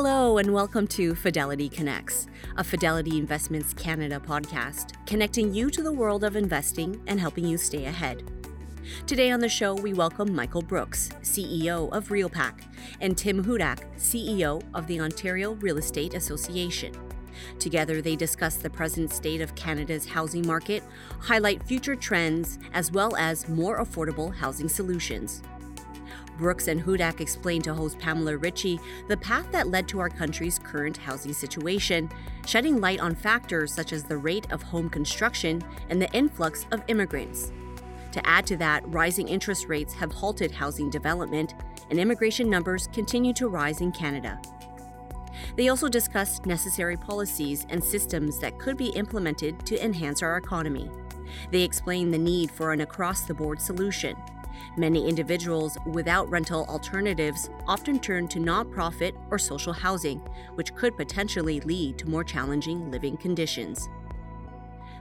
Hello, and welcome to Fidelity Connects, a Fidelity Investments Canada podcast, connecting you to the world of investing and helping you stay ahead. Today on the show, we welcome Michael Brooks, CEO of RealPAC, and Tim Hudak, CEO of the Ontario Real Estate Association. Together, they discuss the present state of Canada's housing market, highlight future trends, as well as more affordable housing solutions. Brooks and Hudak explained to host Pamela Ritchie the path that led to our country's current housing situation, shedding light on factors such as the rate of home construction and the influx of immigrants. To add to that, rising interest rates have halted housing development, and immigration numbers continue to rise in Canada. They also discussed necessary policies and systems that could be implemented to enhance our economy. They explained the need for an across the board solution Many individuals without rental alternatives often turn to nonprofit or social housing, which could potentially lead to more challenging living conditions.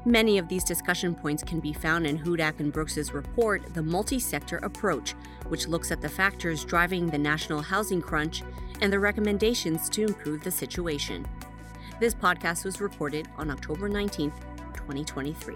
Many of these discussion points can be found in Hudak and Brooks's report, The Multi-Sector Approach, which looks at the factors driving the national housing crunch and the recommendations to improve the situation. This podcast was recorded on October 19, 2023.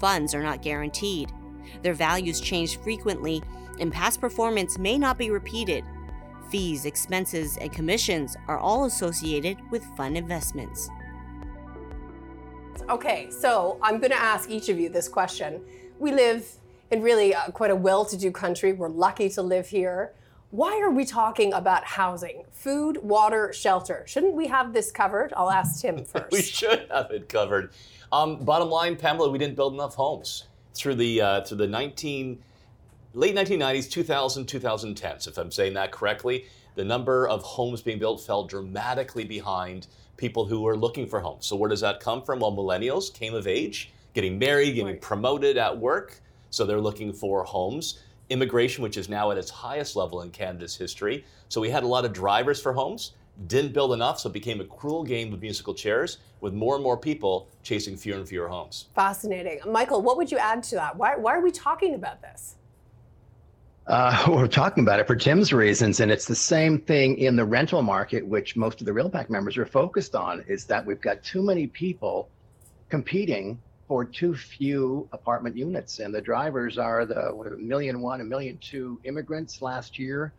funds are not guaranteed. Their values change frequently, and past performance may not be repeated. Fees, expenses, and commissions are all associated with fund investments. Okay, so I'm going to ask each of you this question. We live in really uh, quite a well to do country. We're lucky to live here. Why are we talking about housing? Food, water, shelter. Shouldn't we have this covered? I'll ask Tim first. we should have it covered. Um, bottom line, Pamela, we didn't build enough homes through the uh, through the 19 late 1990s, 2000, 2010s. If I'm saying that correctly, the number of homes being built fell dramatically behind people who were looking for homes. So where does that come from? Well, millennials came of age, getting married, getting right. promoted at work, so they're looking for homes. Immigration, which is now at its highest level in Canada's history. So we had a lot of drivers for homes didn't build enough, so it became a cruel game of musical chairs with more and more people chasing fewer and fewer homes. Fascinating. Michael, what would you add to that? Why, why are we talking about this? Uh, we're talking about it for Tim's reasons, and it's the same thing in the rental market, which most of the RealPAC members are focused on, is that we've got too many people competing for too few apartment units, and the drivers are the what, a million one, a million two immigrants last year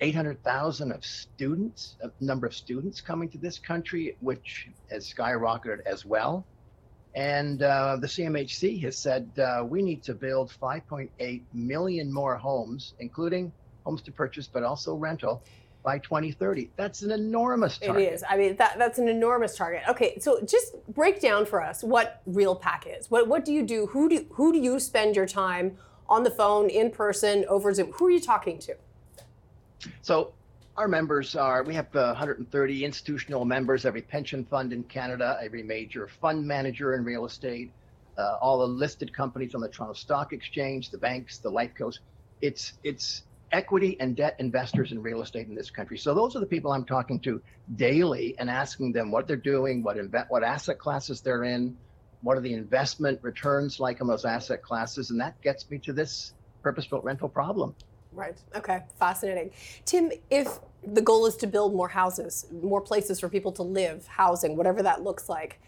800,000 of students, a number of students coming to this country, which has skyrocketed as well. And uh, the CMHC has said uh, we need to build 5.8 million more homes, including homes to purchase, but also rental by 2030. That's an enormous target. It is. I mean, that, that's an enormous target. Okay, so just break down for us what RealPAC is. What, what do you do? Who do, who do you spend your time on the phone, in person, over Zoom? Who are you talking to? So our members are, we have uh, 130 institutional members, every pension fund in Canada, every major fund manager in real estate, uh, all the listed companies on the Toronto Stock Exchange, the banks, the lifecos. It's, it's equity and debt investors in real estate in this country. So those are the people I'm talking to daily and asking them what they're doing, what, inve- what asset classes they're in, what are the investment returns like on those asset classes. And that gets me to this purpose-built rental problem. Right. Okay. Fascinating. Tim, if the goal is to build more houses, more places for people to live, housing, whatever that looks like,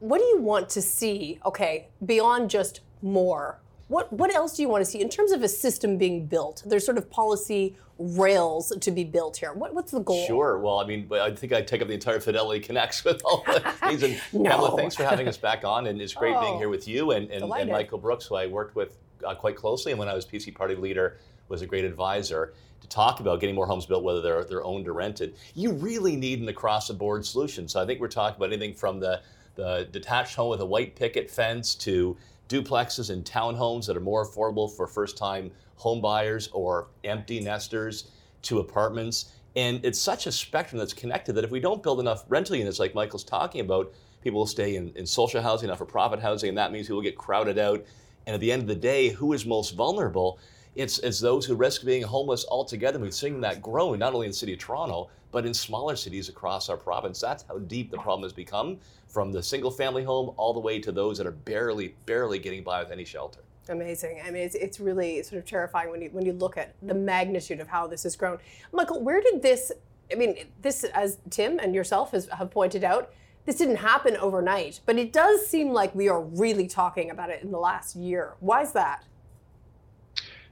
what do you want to see? Okay, beyond just more. What what else do you want to see in terms of a system being built? There's sort of policy rails to be built here. What, what's the goal? Sure. Well, I mean, I think I'd take up the entire Fidelity Connects with all these. And no. Pamela, thanks for having us back on, and it's great oh, being here with you and, and, and Michael Brooks, who I worked with uh, quite closely, and when I was PC party leader was a great advisor to talk about getting more homes built, whether they're, they're owned or rented. You really need an across the board solution. So I think we're talking about anything from the, the detached home with a white picket fence to duplexes and townhomes that are more affordable for first time home buyers or empty nesters to apartments. And it's such a spectrum that's connected that if we don't build enough rental units like Michael's talking about, people will stay in, in social housing, not for profit housing, and that means people get crowded out. And at the end of the day, who is most vulnerable? It's, it's those who risk being homeless altogether. We've seen that growing not only in the city of Toronto, but in smaller cities across our province. That's how deep the problem has become from the single family home all the way to those that are barely, barely getting by with any shelter. Amazing. I mean, it's, it's really sort of terrifying when you when you look at the magnitude of how this has grown. Michael, where did this? I mean, this, as Tim and yourself has, have pointed out, this didn't happen overnight, but it does seem like we are really talking about it in the last year. Why is that?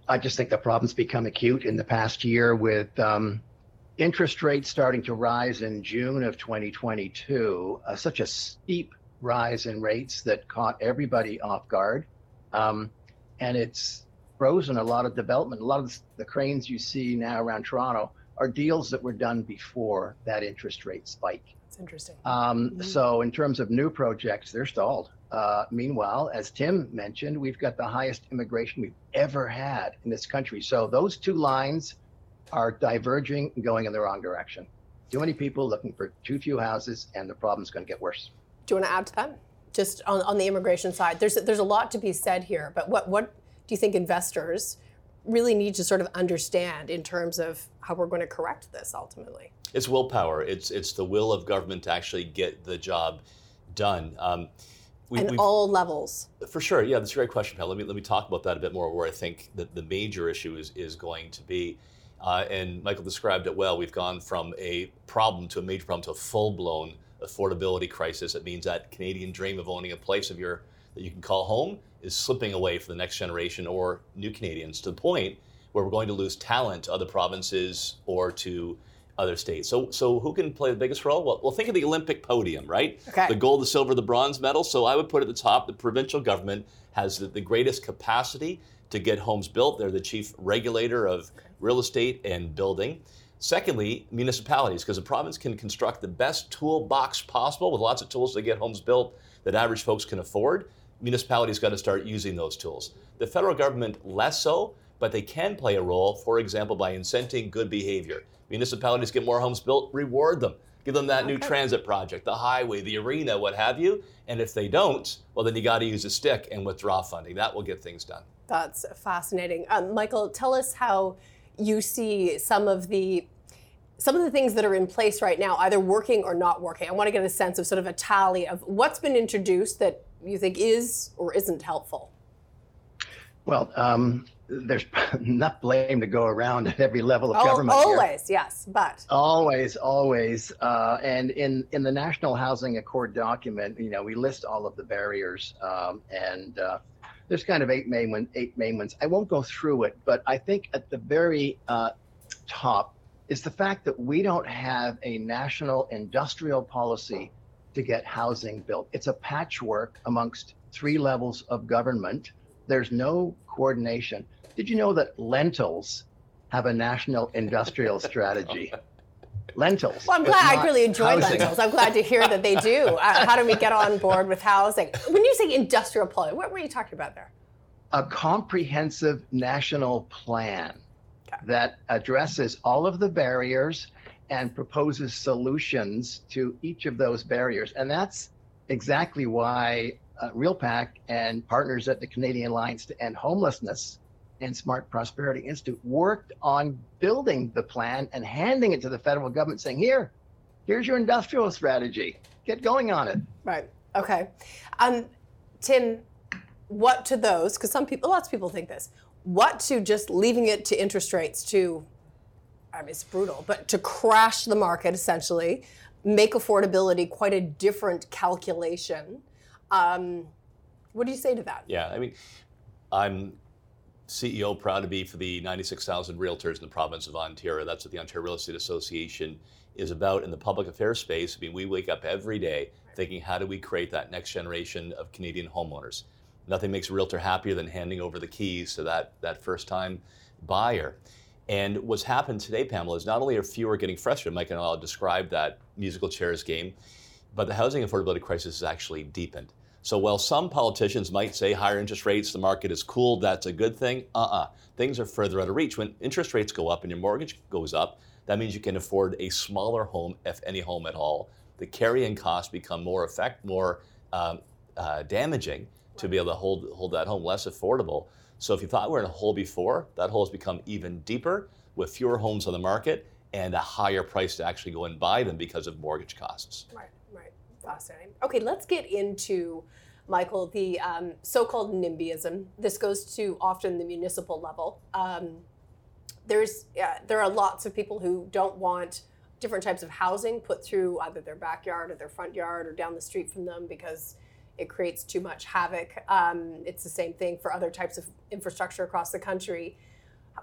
I just think the problem's become acute in the past year with um, interest rates starting to rise in June of 2022. Uh, such a steep rise in rates that caught everybody off guard. Um, and it's frozen a lot of development. A lot of the cranes you see now around Toronto are deals that were done before that interest rate spike. It's interesting. Um, mm-hmm. So, in terms of new projects, they're stalled. Uh, meanwhile, as Tim mentioned, we've got the highest immigration we've ever had in this country. So, those two lines are diverging and going in the wrong direction. Too many people looking for too few houses, and the problem's going to get worse. Do you want to add to that? Just on, on the immigration side, there's there's a lot to be said here. But what what do you think investors really need to sort of understand in terms of how we're going to correct this ultimately? It's willpower. It's it's the will of government to actually get the job done. Um, we, and all levels. For sure, yeah, that's a great question, Pal. Let me let me talk about that a bit more. Where I think that the major issue is is going to be, uh, and Michael described it well. We've gone from a problem to a major problem to a full blown affordability crisis. It means that Canadian dream of owning a place of your that you can call home is slipping away for the next generation or new Canadians to the point where we're going to lose talent to other provinces or to other states. So, so who can play the biggest role? Well, well, think of the Olympic podium, right? Okay. The gold, the silver, the bronze medal. So I would put at the top the provincial government has the, the greatest capacity to get homes built. They're the chief regulator of real estate and building. Secondly, municipalities, because the province can construct the best toolbox possible with lots of tools to get homes built that average folks can afford. Municipalities got to start using those tools. The federal government less so, but they can play a role, for example, by incenting good behavior. Municipalities get more homes built, reward them. Give them that okay. new transit project, the highway, the arena, what have you. And if they don't, well, then you got to use a stick and withdraw funding. That will get things done. That's fascinating. Um, Michael, tell us how you see some of the some of the things that are in place right now, either working or not working. I want to get a sense of sort of a tally of what's been introduced that you think is or isn't helpful. Well, um, there's enough blame to go around at every level of oh, government. Always, here. yes, but always, always. Uh, and in in the National Housing Accord document, you know, we list all of the barriers, um, and uh, there's kind of eight main one, eight main ones. I won't go through it, but I think at the very uh, top is the fact that we don't have a national industrial policy to get housing built. It's a patchwork amongst three levels of government. There's no coordination. Did you know that lentils have a national industrial strategy? lentils. Well, I'm glad. I really enjoy housing. lentils. I'm glad to hear that they do. Uh, how do we get on board with housing? When you say industrial policy, what were you talking about there? A comprehensive national plan okay. that addresses all of the barriers and proposes solutions to each of those barriers. And that's exactly why uh, RealPAC and partners at the Canadian Alliance to End Homelessness and Smart Prosperity Institute worked on building the plan and handing it to the federal government, saying, "Here, here's your industrial strategy. Get going on it." Right. Okay. Um, Tim, what to those? Because some people, lots of people think this. What to just leaving it to interest rates to? I mean, it's brutal, but to crash the market essentially, make affordability quite a different calculation. Um, what do you say to that? Yeah, I mean, I'm CEO proud to be for the 96,000 realtors in the province of Ontario. That's what the Ontario Real Estate Association is about in the public affairs space. I mean, we wake up every day thinking, how do we create that next generation of Canadian homeowners? Nothing makes a realtor happier than handing over the keys to that, that first time buyer. And what's happened today, Pamela, is not only are fewer getting frustrated, Mike and I'll describe that musical chairs game, but the housing affordability crisis has actually deepened. So while some politicians might say higher interest rates, the market is cooled, that's a good thing, uh uh Things are further out of reach. When interest rates go up and your mortgage goes up, that means you can afford a smaller home, if any home at all. The carrying costs become more effect, more um, uh, damaging to be able to hold, hold that home, less affordable. So if you thought we were in a hole before, that hole has become even deeper with fewer homes on the market and a higher price to actually go and buy them because of mortgage costs. Right, Okay, let's get into Michael, the um, so-called NIMBYism. This goes to often the municipal level. Um, there's there are lots of people who don't want different types of housing put through either their backyard or their front yard or down the street from them because it creates too much havoc. Um, it's the same thing for other types of infrastructure across the country.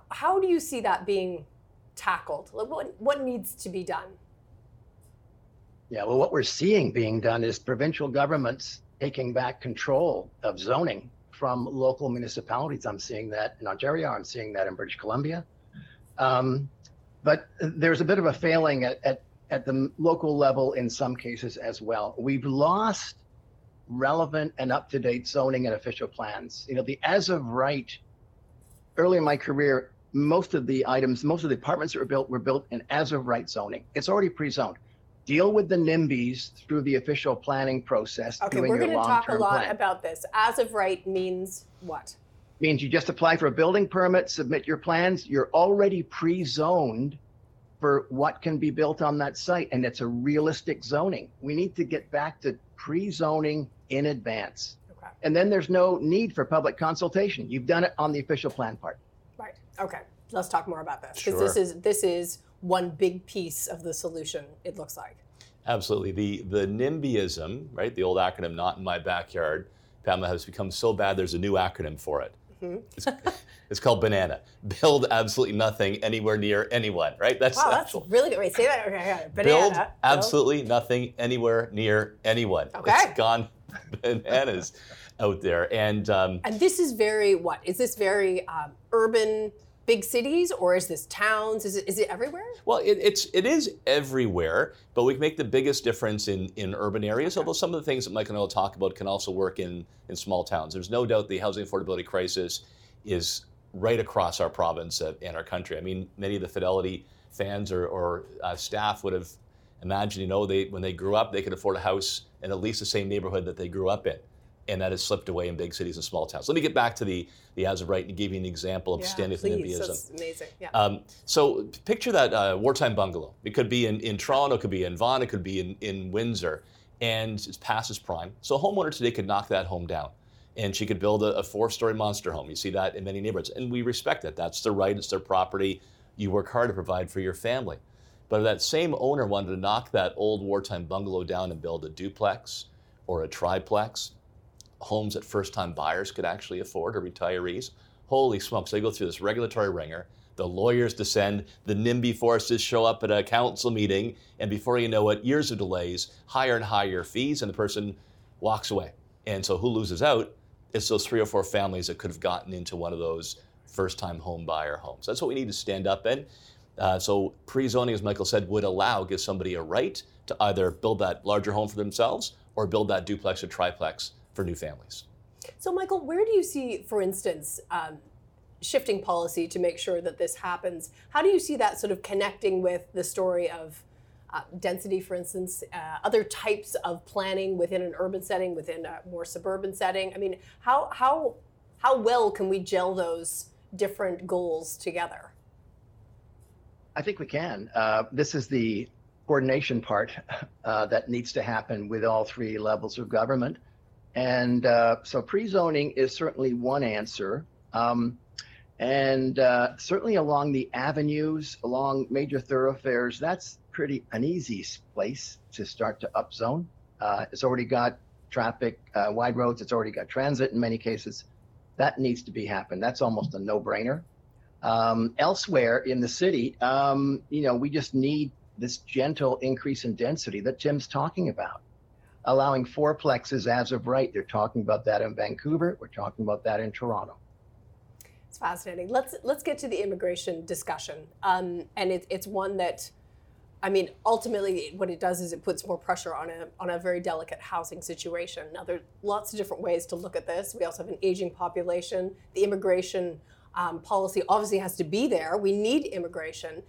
How do you see that being tackled? What, what needs to be done? Yeah, well, what we're seeing being done is provincial governments taking back control of zoning from local municipalities. I'm seeing that in Ontario, I'm seeing that in British Columbia. Um, but there's a bit of a failing at, at, at the local level in some cases as well. We've lost relevant and up to date zoning and official plans. You know, the as of right, early in my career, most of the items, most of the apartments that were built were built in as of right zoning. It's already pre zoned. Deal with the NIMBYs through the official planning process. Okay, we're going to talk a lot plan. about this. As of right means what? means you just apply for a building permit, submit your plans, you're already pre-zoned for what can be built on that site and it's a realistic zoning. We need to get back to pre-zoning in advance. Okay. And then there's no need for public consultation. You've done it on the official plan part. Right. Okay. Let's talk more about this because sure. this is this is one big piece of the solution it looks like. Absolutely. The the NIMBYism, right? The old acronym not in my backyard, Pamela has become so bad there's a new acronym for it. Mm-hmm. It's, it's, called banana. Build absolutely nothing anywhere near anyone, right? That's wow, that's really good. Wait, say that. Banana. Build absolutely nothing anywhere near anyone. Okay. It's gone bananas out there, and um, and this is very what is this very um, urban big cities or is this towns? Is it, is it everywhere? Well, it, it's it is everywhere, but we can make the biggest difference in, in urban areas. Okay. Although some of the things that Mike and I will talk about can also work in, in small towns. There's no doubt the housing affordability crisis is right across our province and our country. I mean, many of the Fidelity fans or, or uh, staff would have imagined, you know, they when they grew up, they could afford a house in at least the same neighborhood that they grew up in and that has slipped away in big cities and small towns. Let me get back to the, the as of right and give you an example of yeah, standing for NIMBYism. Amazing. Yeah. Um, so picture that uh, wartime bungalow. It could be in, in Toronto, it could be in Vaughan, it could be in, in Windsor, and it's past its prime. So a homeowner today could knock that home down. And she could build a, a four-story monster home. You see that in many neighborhoods, and we respect that. That's their right. It's their property. You work hard to provide for your family. But if that same owner wanted to knock that old wartime bungalow down and build a duplex or a triplex, homes that first time buyers could actually afford or retirees. Holy smokes, they go through this regulatory ringer. The lawyers descend, the NIMBY forces show up at a council meeting, and before you know it, years of delays, higher and higher fees, and the person walks away. And so who loses out? It's those three or four families that could have gotten into one of those first time home buyer homes. That's what we need to stand up in. Uh, so pre-zoning, as Michael said, would allow, give somebody a right to either build that larger home for themselves or build that duplex or triplex for new families. So, Michael, where do you see, for instance, um, shifting policy to make sure that this happens? How do you see that sort of connecting with the story of uh, density, for instance, uh, other types of planning within an urban setting, within a more suburban setting? I mean, how how how well can we gel those different goals together? I think we can. Uh, this is the coordination part uh, that needs to happen with all three levels of government. And uh, so pre-zoning is certainly one answer. Um, and uh, certainly along the avenues, along major thoroughfares, that's pretty an easy place to start to upzone. Uh, it's already got traffic, uh, wide roads. It's already got transit in many cases. That needs to be happen. That's almost a no-brainer. Um, elsewhere in the city, um, you know, we just need this gentle increase in density that Tim's talking about allowing fourplexes as of right. They're talking about that in Vancouver. We're talking about that in Toronto. It's fascinating. Let's let's get to the immigration discussion, um, and it, it's one that I mean, ultimately, what it does is it puts more pressure on a on a very delicate housing situation. Now, there are lots of different ways to look at this. We also have an aging population. The immigration um, policy obviously has to be there. We need immigration.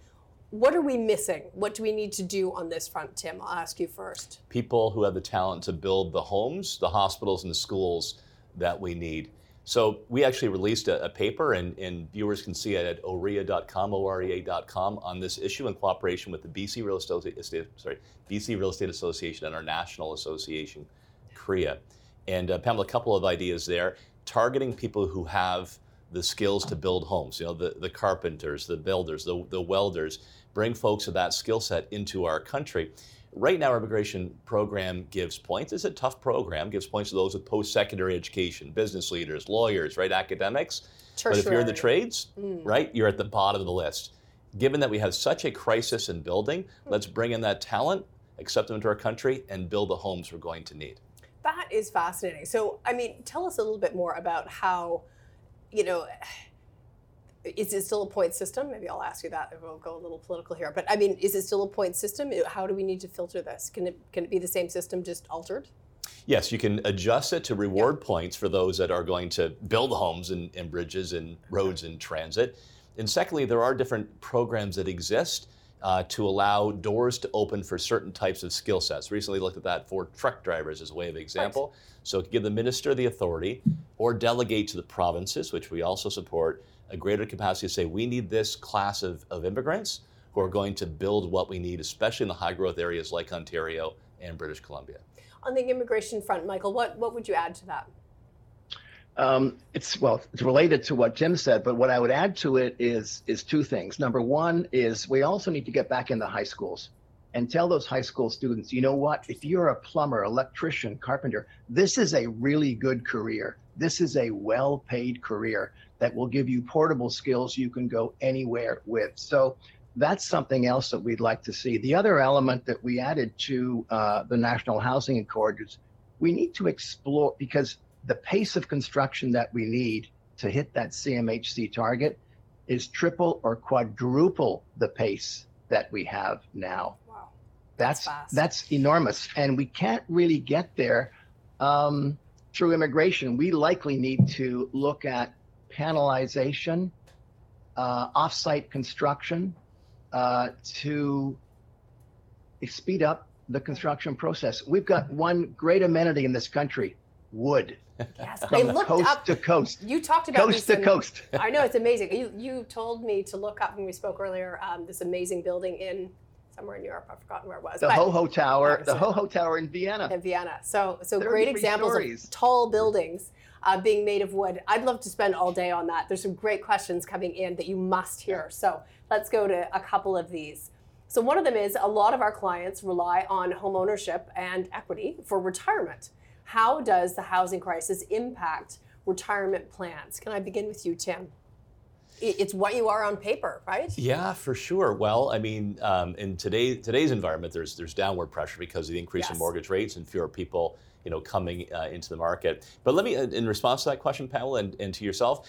What are we missing? What do we need to do on this front, Tim? I'll ask you first. People who have the talent to build the homes, the hospitals, and the schools that we need. So we actually released a, a paper, and, and, viewers can see it at orea.com, O-R-E-A.com, on this issue in cooperation with the BC Real Estate, sorry, BC Real Estate Association and our national association, CREA. And uh, Pamela, a couple of ideas there, targeting people who have the skills to build homes. You know, the, the carpenters, the builders, the, the welders, bring folks of that skill set into our country. Right now, our immigration program gives points. It's a tough program, gives points to those with post secondary education, business leaders, lawyers, right, academics. Tertiary. But if you're in the trades, mm. right, you're at the bottom of the list. Given that we have such a crisis in building, mm. let's bring in that talent, accept them into our country, and build the homes we're going to need. That is fascinating. So, I mean, tell us a little bit more about how, you know, is it still a point system? Maybe I'll ask you that. We'll go a little political here. But I mean, is it still a point system? How do we need to filter this? Can it can it be the same system just altered? Yes, you can adjust it to reward points for those that are going to build homes and, and bridges and roads and transit. And secondly, there are different programs that exist uh, to allow doors to open for certain types of skill sets. Recently looked at that for truck drivers as a way of example. Right. So give the minister the authority or delegate to the provinces, which we also support, a greater capacity to say we need this class of, of immigrants who are going to build what we need, especially in the high growth areas like Ontario and British Columbia. On the immigration front, Michael, what, what would you add to that? Um, it's well, it's related to what Tim said, but what I would add to it is is two things. Number one is we also need to get back into high schools and tell those high school students, you know what? If you're a plumber, electrician, carpenter, this is a really good career. This is a well-paid career that will give you portable skills you can go anywhere with. So that's something else that we'd like to see. The other element that we added to uh, the National Housing Accord is we need to explore because the pace of construction that we need to hit that CMHC target is triple or quadruple the pace that we have now. Wow. That's that's, that's enormous, and we can't really get there um, through immigration. We likely need to look at panelization, uh, offsite construction uh, to speed up the construction process. We've got one great amenity in this country, wood. Yes, they looked coast up to coast. You talked about coast to coast. I know it's amazing. You you told me to look up when we spoke earlier. Um, this amazing building in somewhere in Europe. I've forgotten where it was. The Ho Ho Tower. The Ho Ho Tower in Vienna. In Vienna. So so great examples stories. of tall buildings uh, being made of wood. I'd love to spend all day on that. There's some great questions coming in that you must hear. So let's go to a couple of these. So one of them is a lot of our clients rely on home ownership and equity for retirement. How does the housing crisis impact retirement plans? Can I begin with you, Tim? it's what you are on paper, right? Yeah, for sure. Well, I mean, um, in today today's environment, there's there's downward pressure because of the increase yes. in mortgage rates and fewer people you know, coming uh, into the market. But let me, uh, in response to that question, Pamela, and, and to yourself,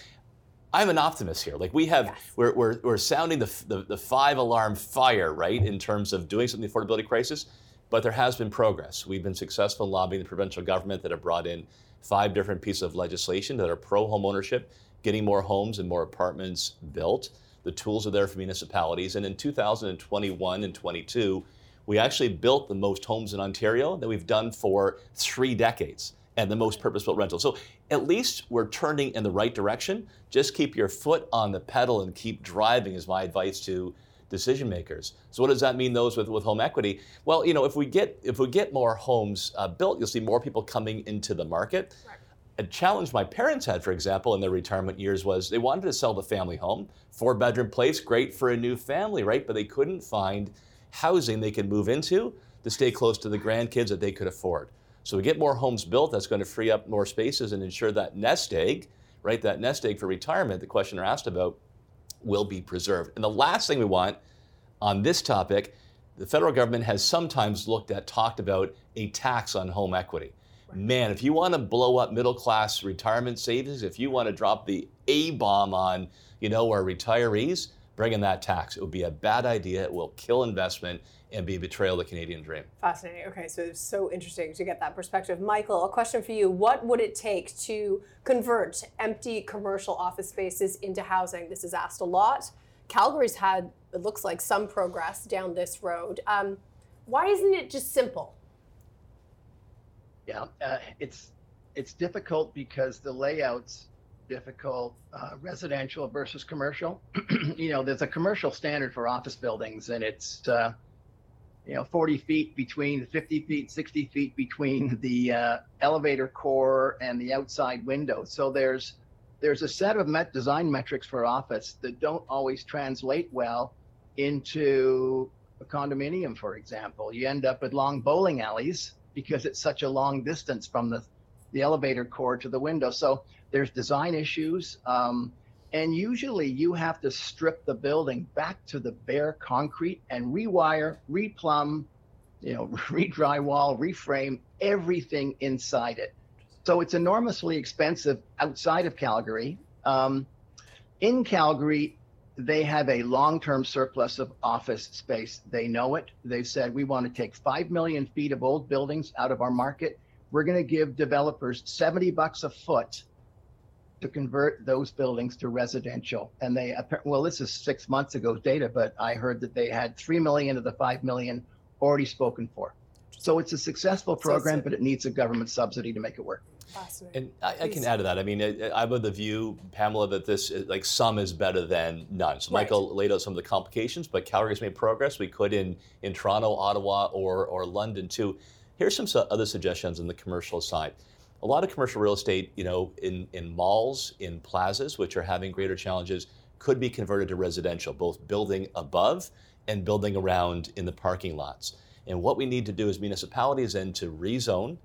I'm an optimist here. Like we have, yes. we're, we're, we're sounding the, the, the, five alarm fire, right, in terms of doing something in the affordability crisis, but there has been progress. We've been successful in lobbying the provincial government that have brought in five different pieces of legislation that are pro home ownership, getting more homes and more apartments built. The tools are there for municipalities. And in 2021 and 22, we actually built the most homes in Ontario that we've done for three decades and the most purpose-built rental. So at least we're turning in the right direction. Just keep your foot on the pedal and keep driving is my advice to decision makers. So what does that mean those with, with home equity? Well, you know, if we get if we get more homes uh, built, you'll see more people coming into the market. Right. A challenge my parents had, for example, in their retirement years was they wanted to sell the family home, four bedroom place, great for a new family, right? But they couldn't find housing they could move into to stay close to the grandkids that they could afford. So we get more homes built, that's going to free up more spaces and ensure that nest egg, right, that nest egg for retirement, the questioner asked about, will be preserved. And the last thing we want on this topic, the federal government has sometimes looked at, talked about a tax on home equity. Man, if you want to blow up middle class retirement savings, if you want to drop the A bomb on, you know, our retirees, bringing that tax. It would be a bad idea. It will kill investment and be a betrayal of the Canadian dream. Fascinating. Okay, so it's so interesting to get that perspective. Michael, a question for you. What would it take to convert empty commercial office spaces into housing? This is asked a lot. Calgary's had, it looks like, some progress down this road. Um, why isn't it just simple? Yeah, uh, it's it's difficult because the layouts difficult uh, residential versus commercial. you know, there's a commercial standard for office buildings, and it's uh, you know 40 feet between 50 feet, 60 feet between the uh, elevator core and the outside window. So there's there's a set of met design metrics for office that don't always translate well into a condominium, for example. You end up with long bowling alleys because it's such a long distance from the the elevator core to the window. So there's design issues. Um, and usually you have to strip the building back to the bare concrete and rewire, replumb, you know, re-drywall, reframe everything inside it. So it's enormously expensive outside of Calgary. Um, in Calgary, they have a long-term surplus of office space. They know it. They've said we want to take five million feet of old buildings out of our market. We're going to give developers 70 bucks a foot to convert those buildings to residential. And they, well, this is six months ago data, but I heard that they had 3 million of the 5 million already spoken for. So it's a successful program, but it needs a government subsidy to make it work. And I, I, can add to that. I mean, I'm of the view, Pamela, that this, is, like, some is better than none. So right. Michael laid out some of the complications, but Calgary's made progress. We could in, in Toronto, Ottawa, or, or London too. Here's some other suggestions on the commercial side a lot of commercial real estate, you know, in, in malls, in plazas, which are having greater challenges, could be converted to residential, both building above and building around in the parking lots. And what we need to do as municipalities then to rezone,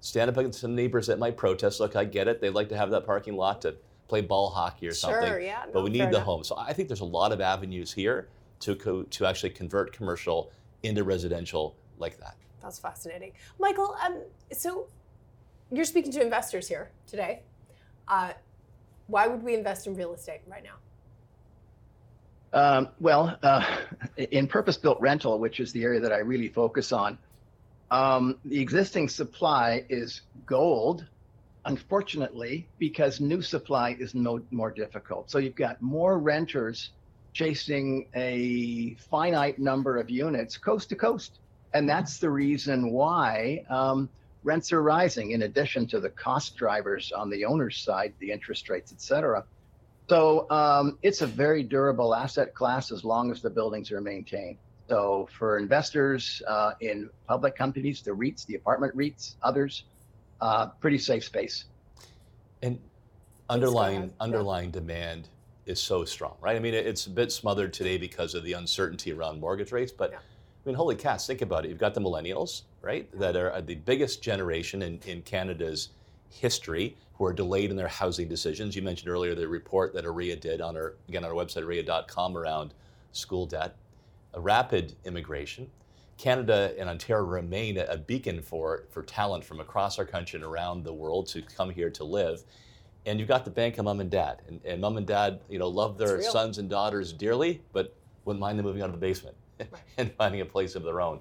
stand up against some neighbors that might protest. Look, I get it. They'd like to have that parking lot to play ball hockey or something. sure. Yeah, but we need the enough. home. So I think there's a lot of avenues here to, co- to actually convert commercial into residential like that. That's fascinating. Michael, um, so you're speaking to investors here today. Uh, why would we invest in real estate right now? Um, well, uh, in purpose built rental, which is the area that I really focus on, um, the existing supply is gold, unfortunately, because new supply is no more difficult. So you've got more renters chasing a finite number of units coast to coast. And that's the reason why um, rents are rising in addition to the cost drivers on the owner's side, the interest rates, et cetera. So um, it's a very durable asset class as long as the buildings are maintained. So for investors uh, in public companies, the REITs, the apartment REITs, others, uh, pretty safe space. And underlying underlying yeah. demand is so strong, right? I mean, it's a bit smothered today because of the uncertainty around mortgage rates, but yeah. I mean, holy cats, think about it. You've got the millennials, right, that are uh, the biggest generation in, in Canada's history who are delayed in their housing decisions. You mentioned earlier the report that OREA did on our, again, on our website, orea.com, around school debt, a rapid immigration. Canada and Ontario remain a beacon for, for talent from across our country and around the world to come here to live. And you've got the bank of mom and dad. And, and mom and dad, you know, love their sons and daughters dearly, but wouldn't mind them moving out of the basement. and finding a place of their own.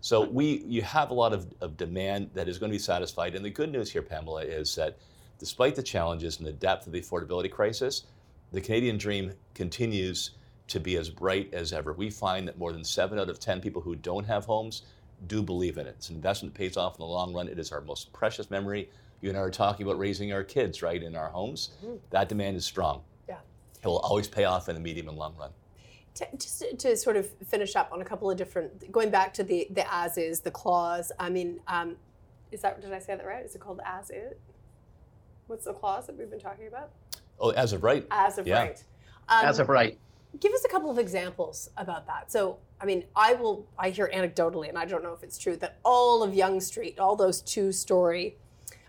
so we, you have a lot of, of demand that is going to be satisfied. And the good news here, Pamela, is that despite the challenges and the depth of the affordability crisis, the Canadian dream continues to be as bright as ever. We find that more than seven out of 10 people who don't have homes do believe in it. It's an investment that pays off in the long run. It is our most precious memory. You and I are talking about raising our kids, right, in our homes. Mm-hmm. That demand is strong. Yeah. It will always pay off in the medium and long run just to sort of finish up on a couple of different, going back to the the as is, the clause. I mean, um, is that did I say that right? Is it called as it? What's the clause that we've been talking about? Oh, as of right. As of yeah. right. Um, as of right. Give us a couple of examples about that. So, I mean, I will. I hear anecdotally, and I don't know if it's true, that all of Yonge Street, all those two-story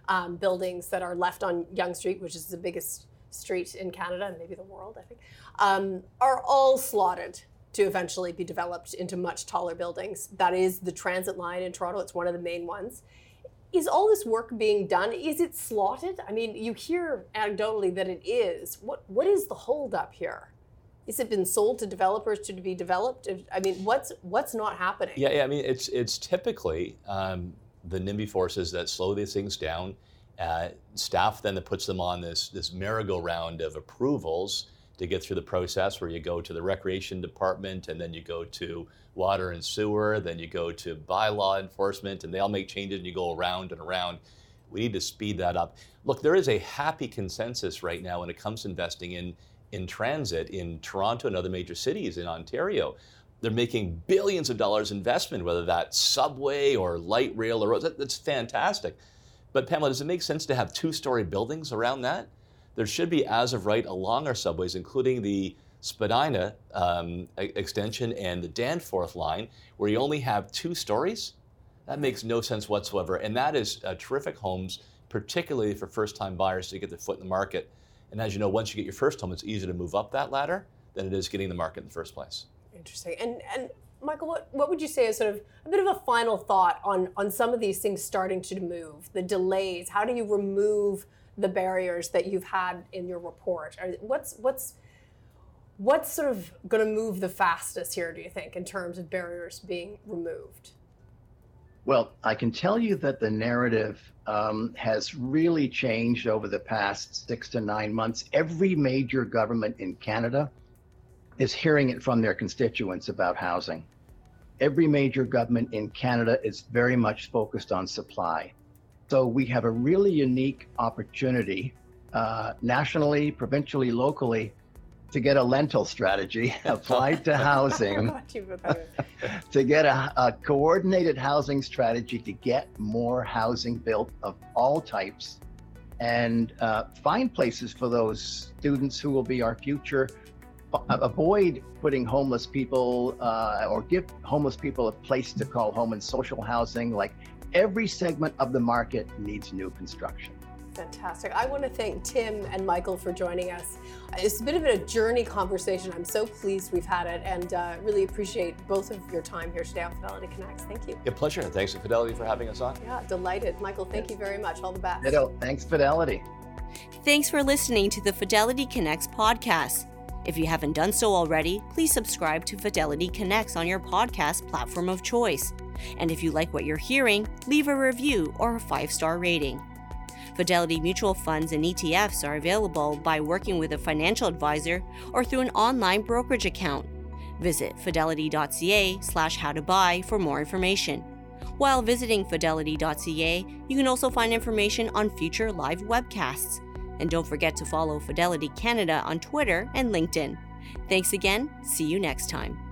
um, buildings that are left on Yonge Street, which is the biggest street in Canada and maybe the world, I think, um, are all slotted to eventually be developed into much taller buildings. That is the transit line in Toronto. It's one of the main ones. Is all this work being done? Is it slotted? I mean, you hear anecdotally that it is. What what is the holdup here? Is it been sold to developers to be developed? I mean, what's what's not happening? Yeah, yeah I mean, it's it's typically um, the NIMBY forces that slow these things down. Uh, staff then that puts them on this this merry-go-round of approvals to get through the process where you go to the recreation department and then you go to water and sewer, then you go to bylaw enforcement, and they all make changes and you go around and around. We need to speed that up. Look, there is a happy consensus right now when it comes to investing in, in transit in Toronto and other major cities in Ontario. They're making billions of dollars investment, whether that's subway or light rail or roads. That, that's fantastic. But Pamela, does it make sense to have two-story buildings around that? There should be, as of right, along our subways, including the Spadina um, extension and the Danforth line, where you only have two stories. That makes no sense whatsoever. And that is uh, terrific homes, particularly for first time buyers to get their foot in the market. And as you know, once you get your first home, it's easier to move up that ladder than it is getting the market in the first place. Interesting. And, and Michael, what, what would you say is sort of a bit of a final thought on, on some of these things starting to move, the delays? How do you remove the barriers that you've had in your report? What's, what's, what's sort of going to move the fastest here, do you think, in terms of barriers being removed? Well, I can tell you that the narrative um, has really changed over the past six to nine months. Every major government in Canada is hearing it from their constituents about housing. Every major government in Canada is very much focused on supply. So we have a really unique opportunity uh, nationally, provincially, locally to get a lentil strategy applied to housing, to get a, a, coordinated housing strategy to get more housing built of all types, and uh, find places for those students who will be our future. Avoid putting homeless people uh, or give homeless people a place to call home in social housing. Like every segment of the market needs new construction. Fantastic. I want to thank Tim and Michael for joining us. It's a bit of a journey conversation. I'm so pleased we've had it and uh, really appreciate both of your time here today on Fidelity Connects. Thank you. A pleasure. And Thanks to Fidelity for having us on. Yeah, delighted. Michael, thank you very much. All the best. Ditto. Thanks, Fidelity. Thanks for listening to the Fidelity Connects podcast. If you haven't done so already, please subscribe to Fidelity Connects on your podcast platform of choice. And if you like what you're hearing, leave a review or a five star rating. Fidelity mutual funds and ETFs are available by working with a financial advisor or through an online brokerage account. Visit fidelity.ca slash how to buy for more information. While visiting fidelity.ca, you can also find information on future live webcasts. And don't forget to follow Fidelity Canada on Twitter and LinkedIn. Thanks again. See you next time.